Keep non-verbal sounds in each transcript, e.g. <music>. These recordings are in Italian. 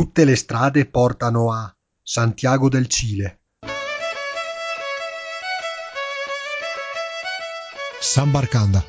Tutte le strade portano a Santiago del Cile. San Barcanda.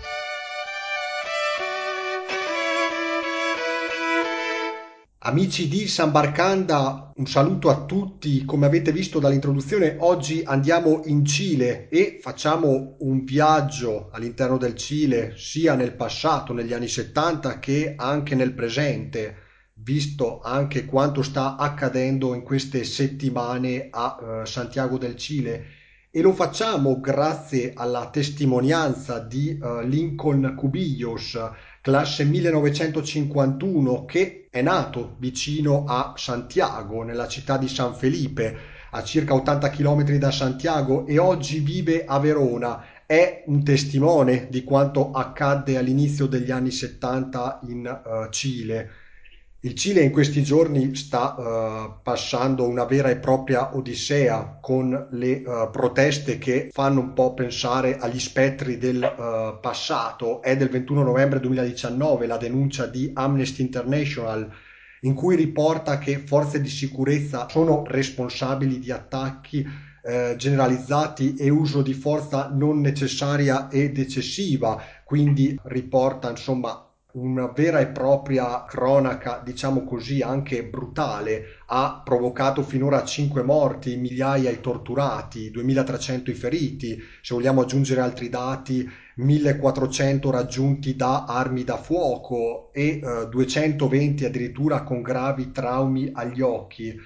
Amici di San Barcanda, un saluto a tutti. Come avete visto dall'introduzione, oggi andiamo in Cile e facciamo un viaggio all'interno del Cile, sia nel passato, negli anni 70, che anche nel presente, visto anche quanto sta accadendo in queste settimane a uh, Santiago del Cile. E lo facciamo grazie alla testimonianza di uh, Lincoln Cubillos, classe 1951, che è nato vicino a Santiago, nella città di San Felipe, a circa 80 km da Santiago e oggi vive a Verona. È un testimone di quanto accadde all'inizio degli anni 70 in uh, Cile il Cile in questi giorni sta uh, passando una vera e propria odissea con le uh, proteste che fanno un po' pensare agli spettri del uh, passato. È del 21 novembre 2019 la denuncia di Amnesty International in cui riporta che forze di sicurezza sono responsabili di attacchi eh, generalizzati e uso di forza non necessaria ed eccessiva, quindi riporta insomma una vera e propria cronaca, diciamo così, anche brutale, ha provocato finora 5 morti, migliaia i torturati, 2300 i feriti, se vogliamo aggiungere altri dati, 1400 raggiunti da armi da fuoco e eh, 220 addirittura con gravi traumi agli occhi.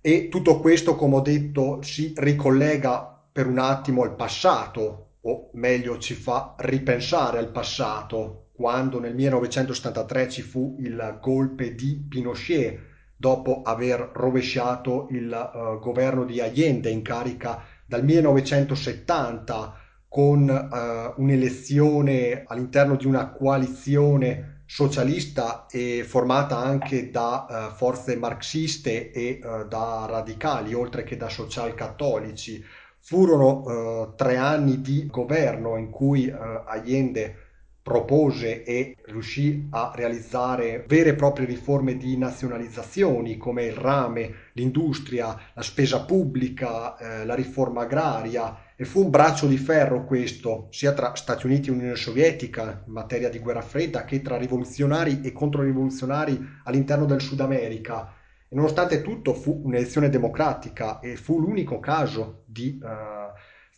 E tutto questo, come ho detto, si ricollega per un attimo al passato, o meglio ci fa ripensare al passato, quando nel 1973 ci fu il golpe di Pinochet dopo aver rovesciato il uh, governo di Allende in carica dal 1970 con uh, un'elezione all'interno di una coalizione socialista e formata anche da uh, forze marxiste e da radicali, oltre che da social-cattolici. Furono tre anni di governo in cui Allende propose e riuscì a realizzare vere e proprie riforme di nazionalizzazioni come il rame, l'industria, la spesa pubblica, eh, la riforma agraria e fu un braccio di ferro questo sia tra Stati Uniti e Unione Sovietica in materia di guerra fredda che tra rivoluzionari e controrivoluzionari all'interno del Sud America. E nonostante tutto fu un'elezione democratica e fu l'unico caso di uh,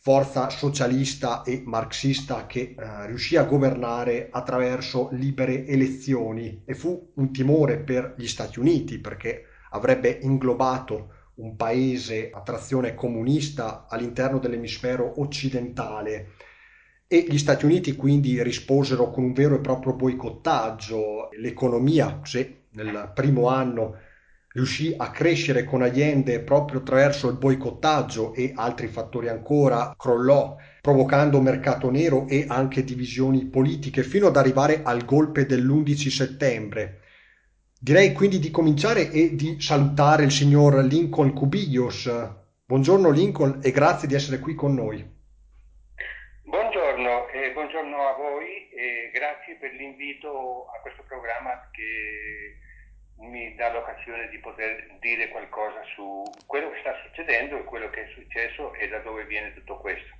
forza socialista e marxista che eh, riuscì a governare attraverso libere elezioni e fu un timore per gli Stati Uniti perché avrebbe inglobato un paese a trazione comunista all'interno dell'emisfero occidentale e gli Stati Uniti quindi risposero con un vero e proprio boicottaggio. L'economia, se nel primo anno riuscì a crescere con Allende proprio attraverso il boicottaggio e altri fattori ancora, crollò provocando mercato nero e anche divisioni politiche fino ad arrivare al golpe dell'11 settembre. Direi quindi di cominciare e di salutare il signor Lincoln Cubillos. Buongiorno Lincoln e grazie di essere qui con noi. Buongiorno e buongiorno a voi e grazie per l'invito a questo programma che mi dà l'occasione di poter dire qualcosa su quello che sta succedendo e quello che è successo e da dove viene tutto questo.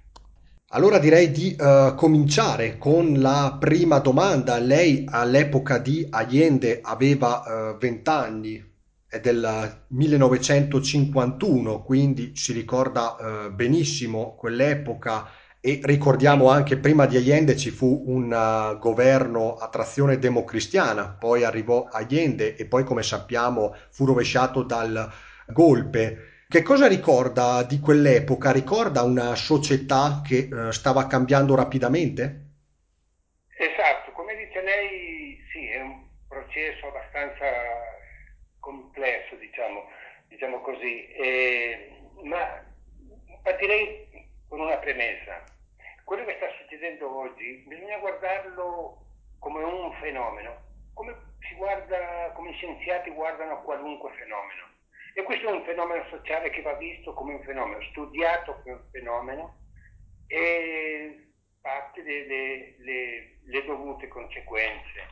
Allora direi di uh, cominciare con la prima domanda. Lei all'epoca di Allende aveva uh, 20 anni, è del 1951, quindi si ricorda uh, benissimo quell'epoca e ricordiamo anche prima di Allende ci fu un uh, governo a trazione democristiana, poi arrivò Allende e poi come sappiamo fu rovesciato dal golpe. Che cosa ricorda di quell'epoca? Ricorda una società che uh, stava cambiando rapidamente? Esatto, come dice lei, sì, è un processo abbastanza complesso, diciamo, diciamo così, e, ma partirei con una premessa quello che sta succedendo oggi bisogna guardarlo come un fenomeno, come, guarda, come gli scienziati guardano qualunque fenomeno. E questo è un fenomeno sociale che va visto come un fenomeno, studiato come un fenomeno e parte delle le, le dovute conseguenze.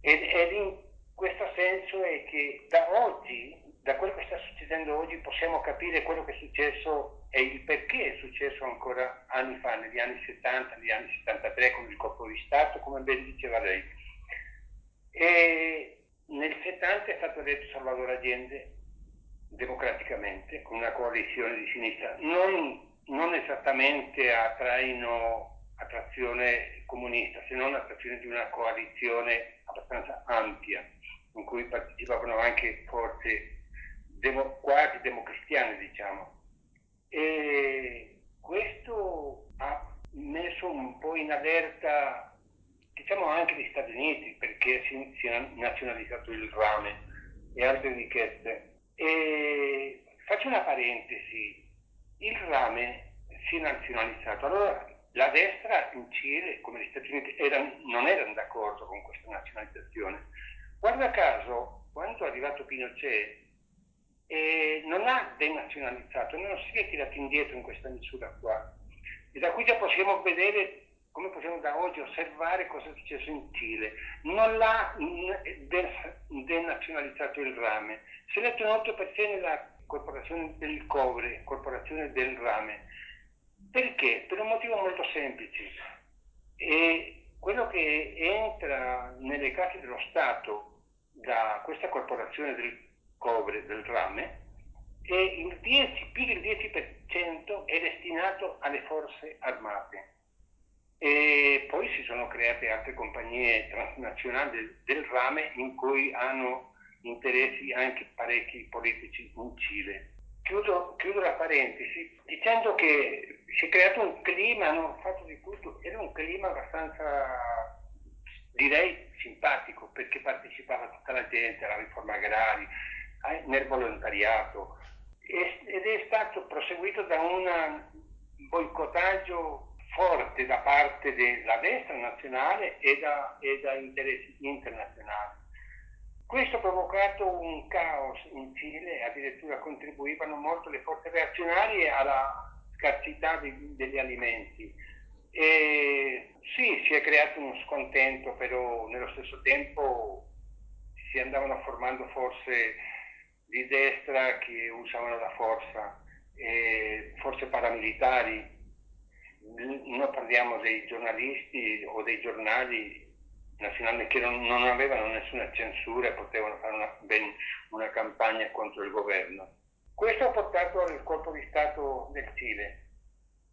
Ed, ed in questo senso è che da oggi, da quello che sta succedendo oggi, possiamo capire quello che è successo e il perché è successo ancora anni fa, negli anni 70, negli anni 73, con il colpo di Stato, come ben diceva lei. E nel 70 è stato eletto Salvatore Allende democraticamente con una coalizione di sinistra, non, non esattamente a traino a trazione comunista, se non a trazione di una coalizione abbastanza ampia, in cui partecipavano anche forze demo, quasi democristiane, diciamo. E questo ha messo un po' in allerta, diciamo anche gli Stati Uniti, perché si, si è nazionalizzato il rame e altre richieste. E faccio una parentesi, il rame si è nazionalizzato, allora la destra in Cile, come gli Stati Uniti, erano, non erano d'accordo con questa nazionalizzazione. Guarda caso, quando è arrivato Pinochet, eh, non ha denazionalizzato, non si è tirato indietro in questa misura qua. E da qui già possiamo vedere come possiamo da oggi osservare cosa è successo in Cile. Non l'ha denazionalizzato il rame, se l'è tenuto per sé nella corporazione del cobre, corporazione del rame. Perché? Per un motivo molto semplice. E quello che entra nelle casse dello Stato da questa corporazione del cobre, del rame, e il 10, più del 10% è destinato alle forze armate e poi si sono create altre compagnie transnazionali del, del rame in cui hanno interessi anche parecchi politici in Cile. Chiudo, chiudo, la parentesi dicendo che si è creato un clima, hanno fatto di tutto, era un clima abbastanza, direi, simpatico perché partecipava tutta la gente alla riforma agraria, nel volontariato ed è stato proseguito da un boicottaggio forte da parte della destra nazionale e da, e da interessi internazionali. Questo ha provocato un caos in Cile, addirittura contribuivano molto le forze reazionarie alla scarsità di, degli alimenti. E sì, si è creato uno scontento, però nello stesso tempo si andavano formando forze di destra che usavano la forza, forze paramilitari noi parliamo dei giornalisti o dei giornali nazionali che non, non avevano nessuna censura e potevano fare una, ben, una campagna contro il governo. Questo ha portato al colpo di Stato del Cile.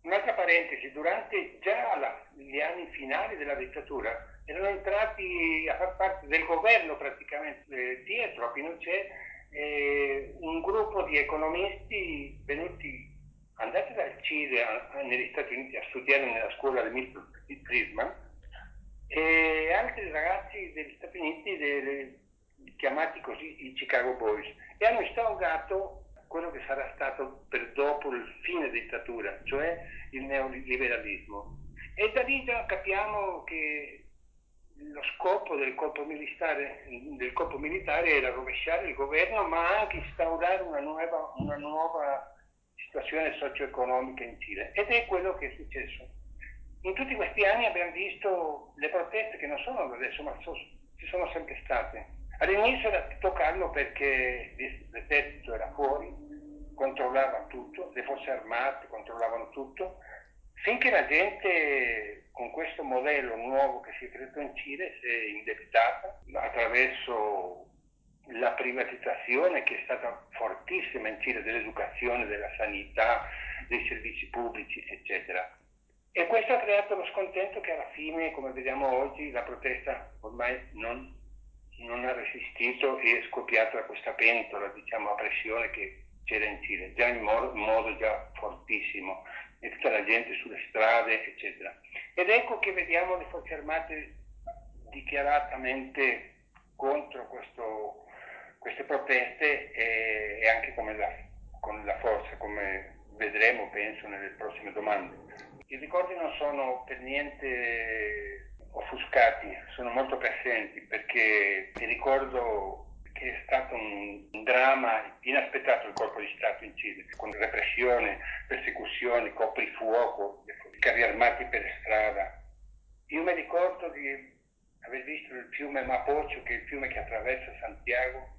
Un'altra parentesi, durante già la, gli anni finali della dittatura erano entrati a far parte del governo praticamente eh, dietro a Pinochet eh, un gruppo di economisti venuti andate dal Cile negli Stati Uniti a studiare nella scuola di Milton Friedman e altri ragazzi degli Stati Uniti dei, chiamati così i Chicago Boys e hanno instaurato quello che sarà stato per dopo il fine dittatura, cioè il neoliberalismo. E da lì già capiamo che lo scopo del colpo militare, del colpo militare era rovesciare il governo ma anche instaurare una nuova, una nuova situazione socio-economica in Cile ed è quello che è successo. In tutti questi anni abbiamo visto le proteste che non sono adesso, ma so, ci sono sempre state. All'inizio era tutto calmo perché l'esercito era fuori, controllava tutto, le forze armate controllavano tutto, finché la gente con questo modello nuovo che si è creato in Cile si è indebitata attraverso la privatizzazione che è stata fortissima in Cile dell'educazione, della sanità, dei servizi pubblici, eccetera. E questo ha creato lo scontento che alla fine, come vediamo oggi, la protesta ormai non, non ha resistito e è scoppiata da questa pentola, diciamo, a pressione che c'era in Cile, già in modo, in modo già fortissimo, e tutta la gente sulle strade, eccetera. Ed ecco che vediamo le forze armate dichiaratamente contro questo queste proteste e, e anche la, con la forza, come vedremo penso nelle prossime domande. I ricordi non sono per niente offuscati, sono molto presenti perché mi ricordo che è stato un, dramma inaspettato il colpo di Stato in Cile, con repressione, persecuzioni, coprifuoco, carri armati per strada. Io mi ricordo di aver visto il fiume Mapocho, che è il fiume che attraversa Santiago.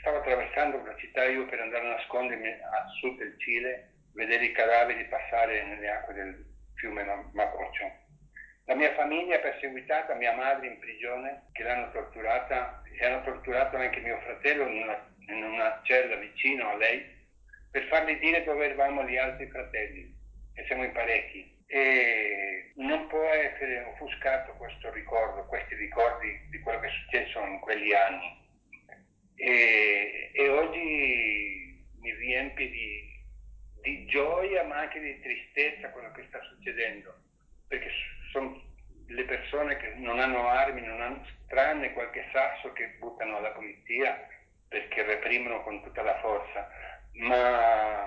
Stavo attraversando la città io per andare a nascondermi a sud del Cile, vedere i cadaveri passare nelle acque del fiume Mapocho. La mia famiglia perseguitata, mia madre in prigione, che l'hanno torturata e hanno torturato anche mio fratello in una, in una cella vicino a lei per fargli dire dove eravamo gli altri fratelli, e siamo in parecchi. E non può essere offuscato questo ricordo, questi ricordi di quello che è successo in quegli anni. E, e oggi mi riempie di, di gioia ma anche di tristezza quello che sta succedendo, perché sono le persone che non hanno armi, non hanno, tranne qualche sasso che buttano alla polizia perché reprimono con tutta la forza, ma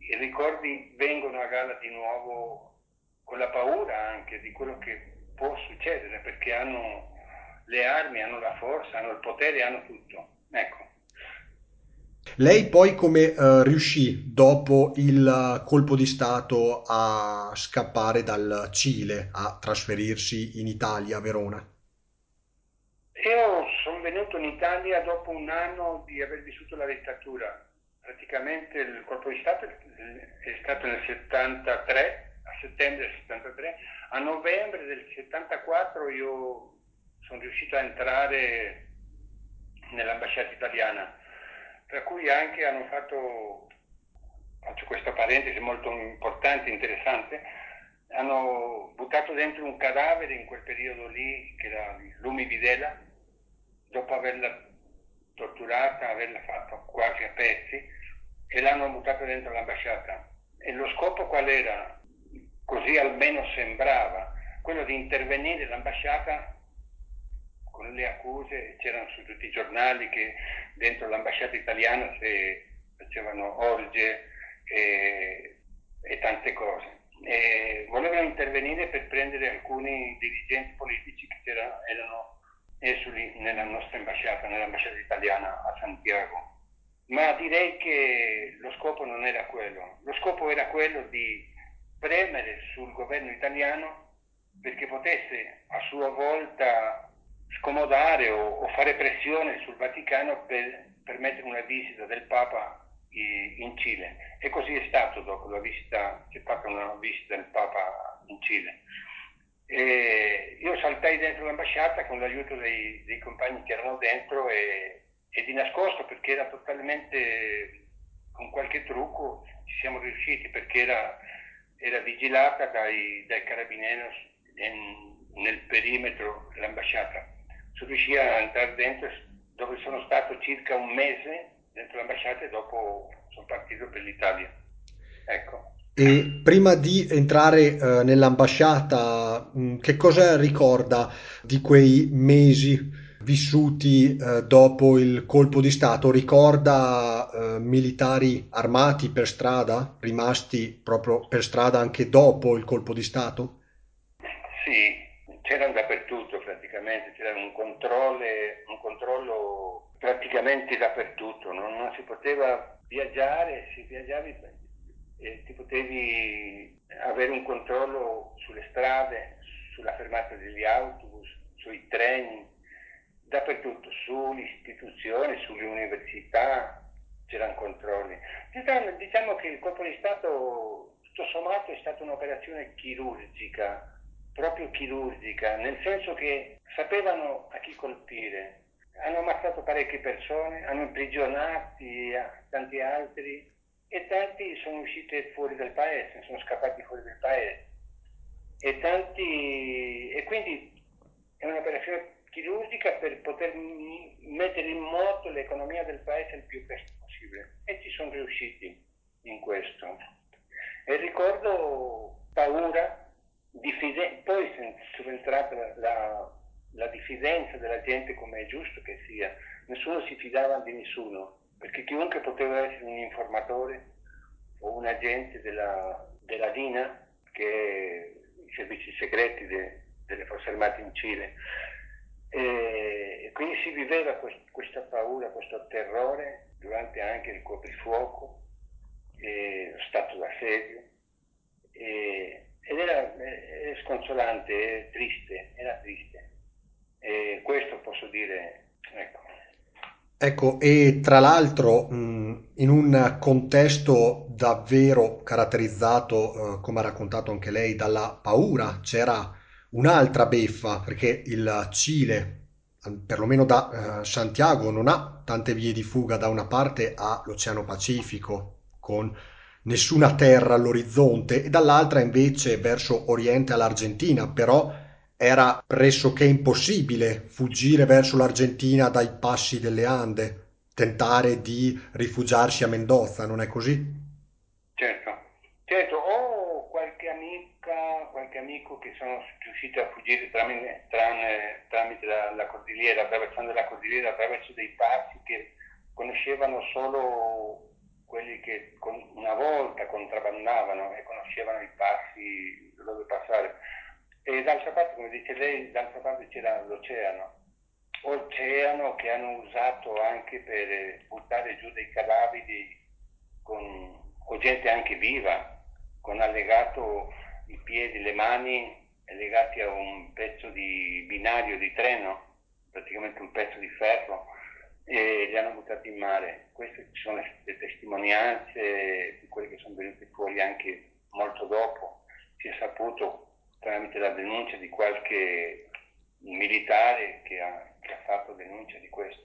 i ricordi vengono a galla di nuovo con la paura anche di quello che può succedere, perché hanno le armi, hanno la forza, hanno il potere, hanno tutto. Ecco. Lei poi come uh, riuscì dopo il colpo di Stato a scappare dal Cile, a trasferirsi in Italia, a Verona? Io sono venuto in Italia dopo un anno di aver vissuto la dittatura. Praticamente il colpo di Stato è stato nel 73, a settembre del 73, a novembre del 74 io sono riuscito a entrare nell'ambasciata italiana, tra cui anche hanno fatto, faccio questa parentesi molto importante, interessante, hanno buttato dentro un cadavere in quel periodo lì, che era Lumi Videla, dopo averla torturata, averla fatta quasi a pezzi, e l'hanno buttato dentro l'ambasciata. E lo scopo qual era? Così almeno sembrava, quello di intervenire l'ambasciata con le accuse, c'erano su tutti i giornali che dentro l'ambasciata italiana si facevano orge e, e tante cose. E volevano intervenire per prendere alcuni dirigenti politici che erano esuli nella nostra ambasciata, nell'ambasciata italiana a Santiago ma direi che lo scopo non era quello, lo scopo era quello di premere sul governo italiano perché potesse a sua volta scomodare o, o fare pressione sul Vaticano per permettere una visita del Papa in Cile e così è stato dopo la visita, si è fatta una visita del Papa in Cile. E io saltai dentro l'ambasciata con l'aiuto dei, dei compagni che erano dentro e e di nascosto perché era totalmente con qualche trucco ci siamo riusciti perché era, era vigilata dai, dai carabinieri nel perimetro dell'ambasciata. Sono riuscito a entrare dentro dove sono stato circa un mese dentro l'ambasciata e dopo sono partito per l'Italia. Ecco. E prima di entrare eh, nell'ambasciata, mh, che cosa ricorda di quei mesi vissuti eh, dopo il colpo di Stato ricorda eh, militari armati per strada, rimasti proprio per strada anche dopo il colpo di Stato? Sì, c'erano dappertutto praticamente, c'era un controllo, praticamente dappertutto, non, non si poteva viaggiare, se viaggiavi eh, ti potevi avere un controllo sulle strade, sulla fermata degli autobus, sui treni, dappertutto, sulle istituzioni, sulle università c'erano controlli. Diciamo che il colpo di Stato, tutto sommato, è stata un'operazione chirurgica, proprio chirurgica, nel senso che sapevano a chi colpire. Hanno ammazzato parecchie persone, hanno imprigionati tanti altri e tanti sono usciti fuori dal paese, sono scappati fuori dal paese. E, tanti, e quindi è un'operazione chirurgica per poter mettere in moto l'economia del paese il più presto possibile e ci sono riusciti in questo. E ricordo paura, diffiden- poi subentrata la, la diffidenza della gente come è giusto che sia, nessuno si fidava di nessuno, perché chiunque poteva essere un informatore o un agente della, della DINA, che è i servizi segreti de, delle forze armate in Cile, e quindi si viveva questa paura, questo terrore durante anche il coprifuoco, lo stato d'assedio ed era, era sconsolante, era triste, era triste. E questo posso dire, ecco. Ecco, e tra l'altro, mh, in un contesto davvero caratterizzato, eh, come ha raccontato anche lei, dalla paura, c'era un'altra beffa, perché il Cile, perlomeno da eh, Santiago, non ha tante vie di fuga. Da una parte ha l'Oceano Pacifico, con nessuna terra all'orizzonte, e dall'altra invece verso oriente all'Argentina, però era pressoché impossibile fuggire verso l'Argentina dai passi delle Ande, tentare di rifugiarsi a Mendoza, non è così? Certo, certo, ho qualche amica, qualche amico che sono riusciti a fuggire tramite, tram- tramite la, la cordigliera, attraversando la cordigliera, attraverso dei passi che conoscevano solo quelli che con- una volta contrabbandavano e conoscevano i passi dove passare. E d'altra parte, come dice lei, d'altra parte c'era l'oceano, oceano che hanno usato anche per buttare giù dei cadaveri con, o gente anche viva, con allegato i piedi, le mani legati a un pezzo di binario di treno, praticamente un pezzo di ferro, e li hanno buttati in mare. Queste sono le, testimonianze di quelle che sono venute fuori anche molto dopo. Si è saputo tramite la denuncia di qualche militare che ha, che ha fatto denuncia di questo.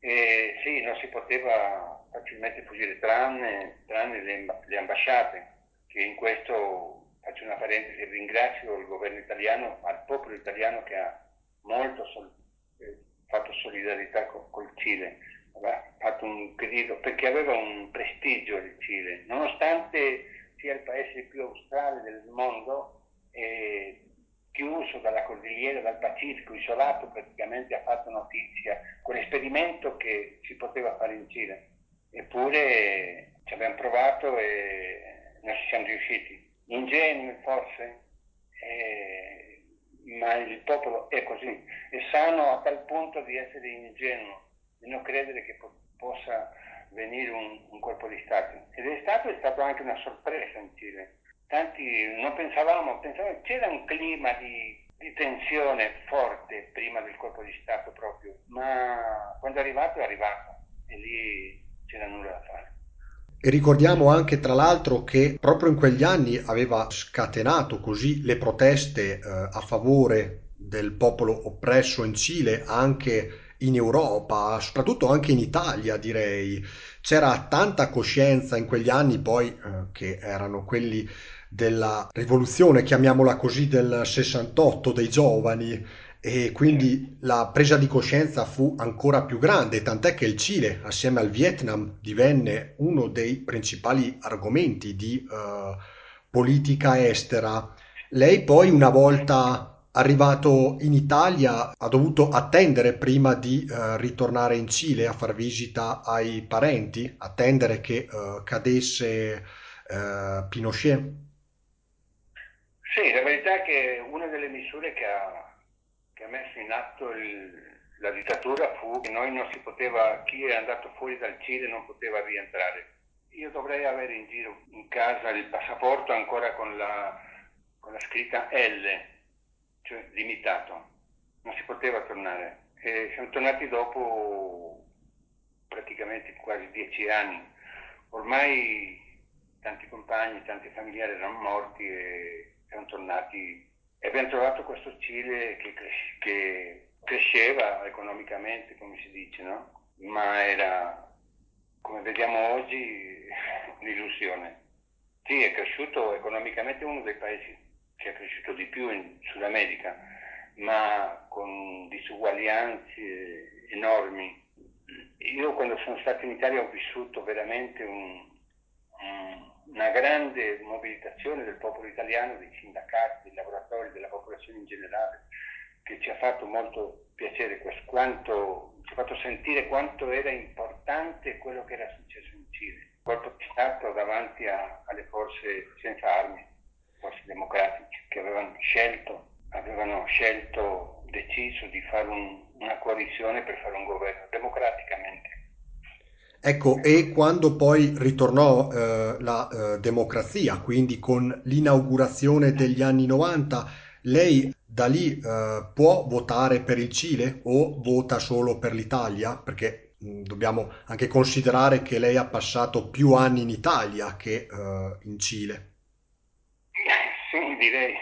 E sì, non si poteva facilmente fuggire tranne, tranne le, le ambasciate, che in questo faccio una parentesi, ringrazio il governo italiano, al popolo italiano che ha molto sol- eh, fatto solidarietà co- col Cile, aveva fatto un periodo, perché aveva un prestigio il Cile, nonostante sia il paese più australe del mondo, eh, chiuso dalla cordigliera, dal Pacifico, isolato praticamente, ha fatto notizia con l'esperimento che si poteva fare in Cile. Eppure ci abbiamo provato e non ci siamo riusciti. Ingenui forse, eh, ma il popolo è così, è sano a tal punto di essere ingenuo, di non credere che po- possa venire un, un colpo di Stato. Ed è stato, è stato anche una sorpresa in Cile. Tanti non pensavamo, pensavamo c'era un clima di, di tensione forte prima del colpo di Stato proprio, ma quando è arrivato è arrivato e lì c'era nulla da fare. E ricordiamo anche, tra l'altro, che proprio in quegli anni aveva scatenato così le proteste eh, a favore del popolo oppresso in Cile, anche in Europa, soprattutto anche in Italia, direi. C'era tanta coscienza in quegli anni, poi, eh, che erano quelli della rivoluzione, chiamiamola così, del 68 dei giovani, e quindi la presa di coscienza fu ancora più grande, tant'è che il Cile, assieme al Vietnam, divenne uno dei principali argomenti di eh, politica estera. Lei poi, una volta arrivato in Italia, ha dovuto attendere prima di eh, ritornare in Cile a far visita ai parenti, attendere che eh, cadesse eh, Pinochet. Sì, la verità è che una delle misure che ha, che ha messo in atto il- la dittatura fu che noi non si poteva, chi è andato fuori dal Cile non poteva rientrare. Io dovrei avere in giro in casa il passaporto ancora con la, con la scritta L, cioè limitato, non si poteva tornare. E siamo tornati dopo praticamente quasi dieci anni. Ormai tanti compagni, tanti familiari erano morti e siamo tornati e abbiamo trovato questo Cile che, cres- che cresceva economicamente, come si dice, no? Ma era, come vediamo oggi, <laughs> un'illusione. Sì, è cresciuto economicamente, uno dei paesi che è cresciuto di più in Sud America, ma con disuguaglianze enormi. Io quando sono stato in Italia ho vissuto veramente un- un- una grande mobilitazione del popolo italiano, dei sindacati, dei lavoratori, della popolazione in generale, che ci ha fatto molto piacere, questo- quanto, ci ha fatto sentire quanto era importante quello che era successo in Cile. Colpo di Stato davanti a- alle forze senza armi, forze democratiche, che avevano scelto, avevano scelto, deciso di fare un- una coalizione per fare un governo democraticamente. Ecco, e quando poi ritornò eh, la eh, democrazia, quindi con l'inaugurazione degli anni 90, Lei da lì eh, può votare per il Cile o vota solo per l'Italia? Perché mh, dobbiamo anche considerare che lei ha passato più anni in Italia che eh, in Cile. Sì, direi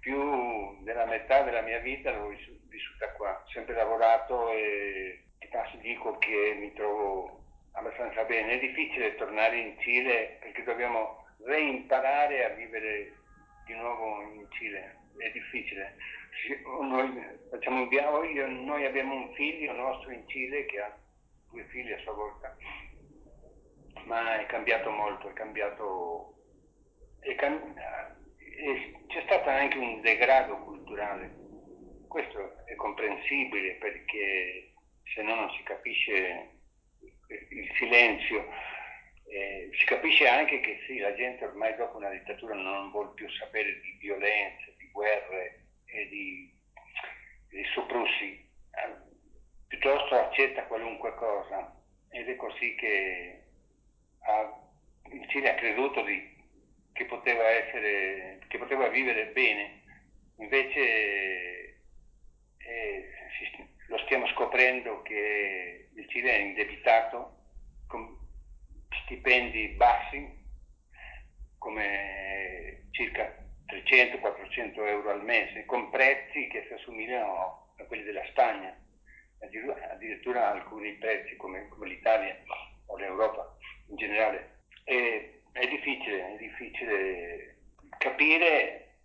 più della metà della mia vita l'ho vissuta qua, sempre lavorato e ti dico che mi trovo abbastanza bene. È difficile tornare in Cile perché dobbiamo reimparare a vivere di nuovo in Cile, è difficile. Noi facciamo un viaggio, io, noi abbiamo un figlio nostro in Cile che ha due figli a sua volta, ma è cambiato molto, è cambiato, è cam- c'è stato anche un degrado culturale. Questo è comprensibile perché se no non si capisce il silenzio. Eh, si capisce anche che sì, la gente ormai dopo una dittatura non vuole più sapere di violenze, di guerre e di, di soprusi, eh, piuttosto accetta qualunque cosa ed è così che ha, il Cile ha creduto di, che, poteva essere, che poteva vivere bene, invece eh, lo stiamo scoprendo che il Cile è indebitato con stipendi bassi come circa 300-400 euro al mese, con prezzi che si assomigliano a quelli della Spagna, addirittura alcuni prezzi come, come l'Italia o l'Europa in generale. E è difficile, è difficile capire,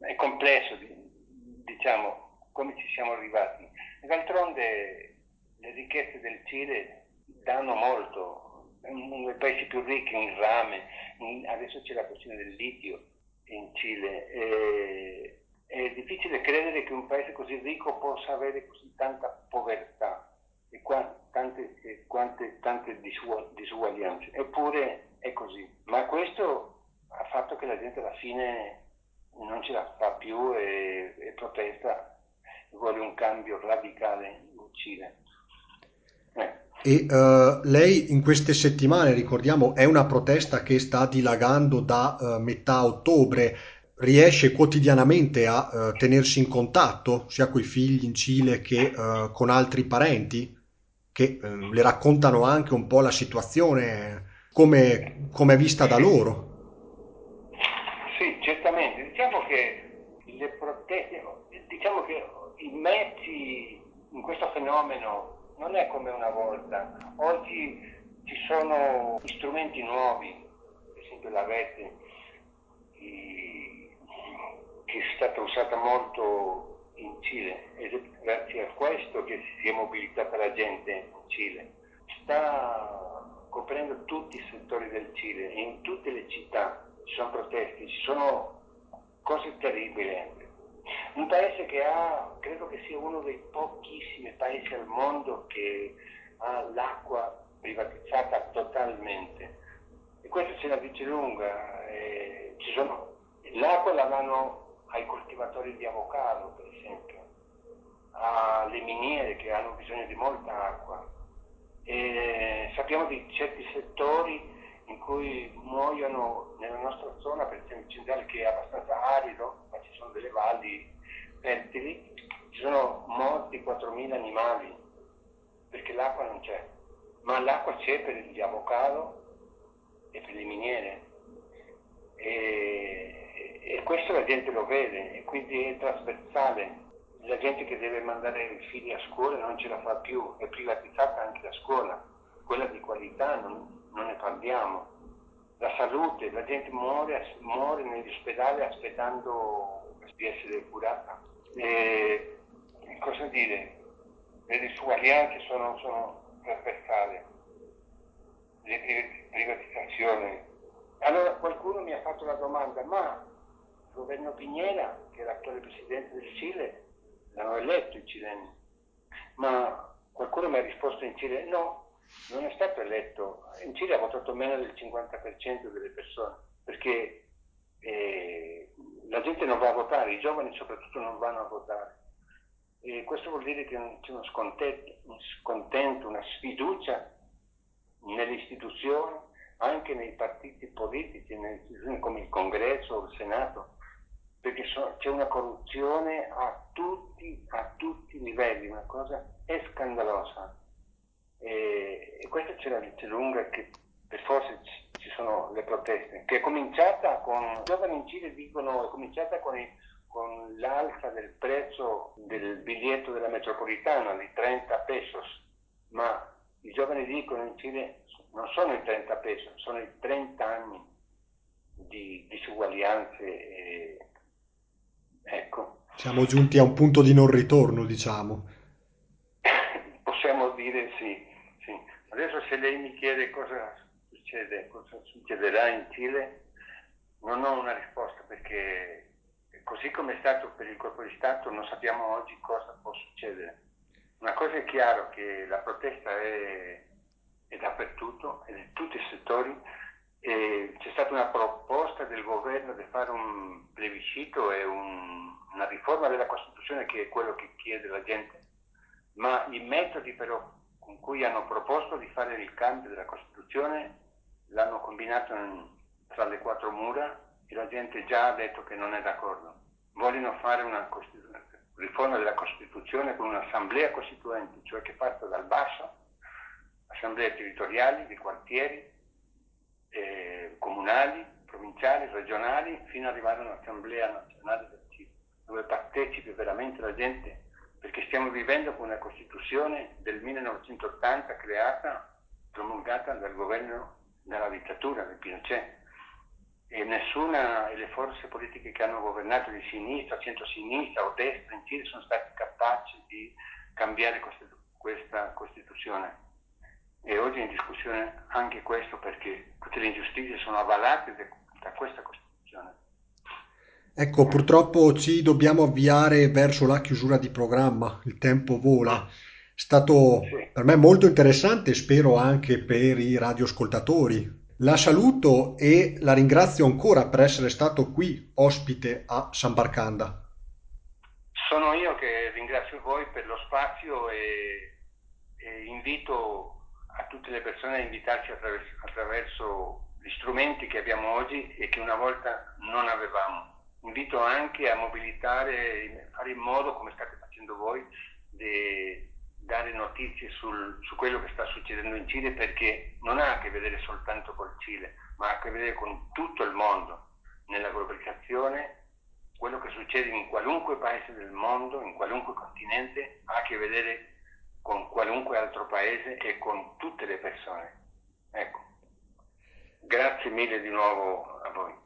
è complesso, diciamo, come ci siamo arrivati. D'altronde le ricchezze del Cile danno molto, è uno dei paesi più ricchi in rame, in, adesso c'è la questione del litio in Cile. E, è difficile credere che un paese così ricco possa avere così tanta povertà e qua, tante, quante, tante disuguaglianze. Eppure è così. Ma questo ha fatto che la gente alla fine non ce la fa più e, e protesta, vuole un cambio radicale in Cile. Eh. E uh, lei in queste settimane, ricordiamo, è una protesta che sta dilagando da uh, metà ottobre. Riesce quotidianamente a uh, tenersi in contatto sia con i figli in Cile che con altri parenti che le raccontano anche un po' la situazione come, come è vista da loro. Sì, certamente. Diciamo che le proteste, diciamo che i mezzi in questo fenomeno non è come una volta. Oggi ci sono strumenti nuovi, per esempio la rete, che è stata usata molto in Cile ed è grazie a questo che si è mobilitata la gente in Cile. Sta coprendo tutti i settori del Cile in tutte le città ci sono proteste, ci sono cose terribili un paese che ha, credo che sia uno dei pochissimi paesi al mondo che ha l'acqua privatizzata totalmente. E questo ce la dice lunga. Eh, sono, l'acqua la danno ai coltivatori di avocado, per esempio, alle miniere che hanno bisogno di molta acqua. E sappiamo di certi settori in cui muoiono nella nostra zona, per esempio centrale che è abbastanza arido, ma ci sono delle valli fertili, ci sono morti 4.000 animali perché l'acqua non c'è, ma l'acqua c'è per gli avocado e per le miniere. E, e questo la gente lo vede e quindi è trasversale. La gente che deve mandare i figli a scuola non ce la fa più, è privatizzata anche la scuola, quella di qualità non, non ne parliamo. La salute, la gente muore, muore negli ospedali aspettando di essere curata. E, cosa dire, le disuguaglianze sono, sono trasversali, le privatizzazioni. Allora qualcuno mi ha fatto la domanda, ma il governo Piñera, che è l'attuale presidente del Cile, l'hanno eletto i cileni, ma qualcuno mi ha risposto in Cile, no, non è stato eletto, in Cile ha votato meno del 50% delle persone, perché eh, la gente non va a votare, i giovani soprattutto non vanno a votare. E questo vuol dire che c'è uno scontento, un scontento, una sfiducia nelle istituzioni, anche nei partiti politici, nelle istituzioni come il Congresso o il Senato, perché so, c'è una corruzione a tutti, a tutti i livelli, una cosa è scandalosa. E, e questa c'è la luce lunga che per forza ci, ci sono le proteste, che è cominciata con, i giovani in Cile dicono, è cominciata con, i, con l'alza del prezzo del biglietto della metropolitana di 30 pesos, ma i giovani dicono in Cile non sono i 30 pesos, sono i 30 anni di disuguaglianze. E, ecco. Siamo giunti a un punto di non ritorno, diciamo. Possiamo dire sì, sì. Adesso se lei mi chiede cosa succede, cosa succederà in Cile, non ho una risposta perché così come è stato per il colpo di Stato non sappiamo oggi cosa può succedere. Una cosa è chiaro che la protesta è, è dappertutto, è in tutti i settori c'è stata una proposta del governo di fare un plebiscito e un, una riforma della Costituzione che è quello che chiede la gente, ma i metodi però con cui hanno proposto di fare il cambio della Costituzione l'hanno combinato in, tra le quattro mura e la gente già ha detto che non è d'accordo. Vogliono fare una riforma della Costituzione con un'assemblea costituente, cioè che parte dal basso, assemblee territoriali, di quartieri, eh, comunali, provinciali, regionali, fino ad arrivare a un'assemblea nazionale del Cile, dove partecipi veramente la gente, perché stiamo vivendo con una Costituzione del 1980 creata, promulgata dal governo della dittatura del Pinochet. E nessuna delle forze politiche che hanno governato di sinistra, centro-sinistra o destra in Cile sono state capaci di cambiare questa Costituzione e oggi è in discussione anche questo perché tutte le ingiustizie sono avvalate da questa Costituzione. Ecco, purtroppo ci dobbiamo avviare verso la chiusura di programma, il tempo vola. È stato sì. per me molto interessante spero anche per i radioascoltatori. La saluto e la ringrazio ancora per essere stato qui ospite a San Barcanda. Sono io che ringrazio voi per lo spazio e, e invito a tutte le persone a invitarci attraverso, attraverso gli strumenti che abbiamo oggi e che una volta non avevamo. Invito anche a mobilitare, fare in modo, come state facendo voi, di dare notizie sul, su quello che sta succedendo in Cile perché non ha a che vedere soltanto col Cile, ma ha a che vedere con tutto il mondo. Nella globalizzazione, quello che succede in qualunque paese del mondo, in qualunque continente, ha a che vedere con qualunque altro paese e con tutte le persone. Ecco. Grazie mille di nuovo a voi.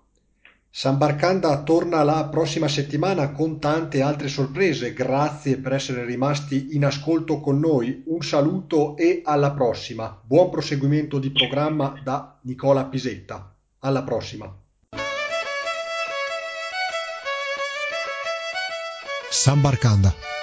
San Barcanda torna la prossima settimana con tante altre sorprese. Grazie per essere rimasti in ascolto con noi. Un saluto e alla prossima. Buon proseguimento di programma da Nicola Pisetta. Alla prossima. San Barcanda